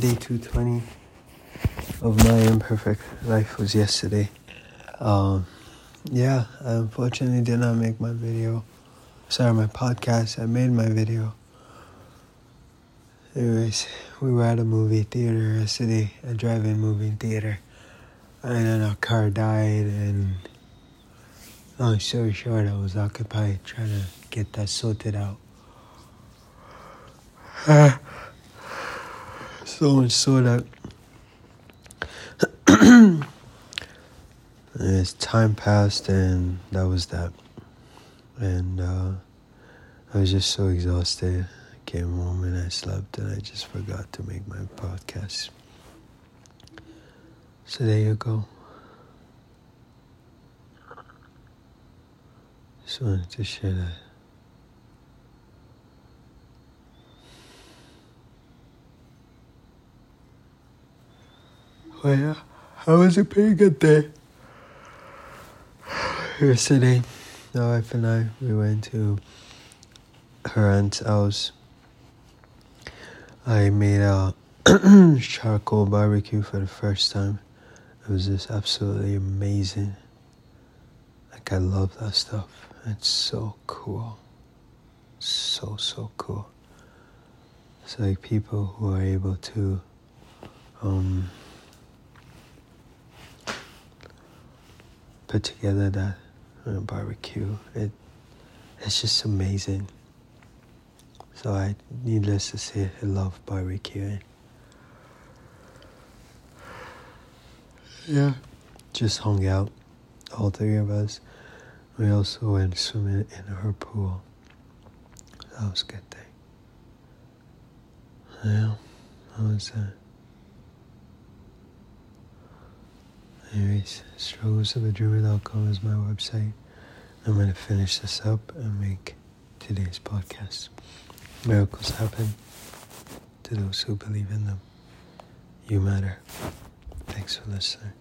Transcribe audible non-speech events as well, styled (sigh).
day 220 of my imperfect life was yesterday. Um, yeah, I unfortunately did not make my video. Sorry, my podcast. I made my video. Anyways, we were at a movie theater yesterday, a drive-in movie theater, and then our car died. And long story short, I was occupied trying to get that sorted out. (sighs) so much so that (clears throat) as time passed, and that was that. And uh, I was just so exhausted. I came home and I slept, and I just forgot to make my podcast. So there you go. Just wanted to share that. Well, yeah, I was a pretty good day. Yesterday, my wife and I, we went to her aunt's house. I made a (clears throat) charcoal barbecue for the first time. It was just absolutely amazing. Like, I love that stuff. It's so cool. So, so cool. It's like people who are able to, um, put together that uh, barbecue. It it's just amazing. So I, needless to say, I love barbecuing. Yeah, just hung out, all three of us. We also went swimming in her pool. That was a good thing. Yeah, how was that? Anyways, strugglesofadreamer.com is my website. I'm going to finish this up and make today's podcast. Miracles happen to those who believe in them. You matter. Thanks for listening.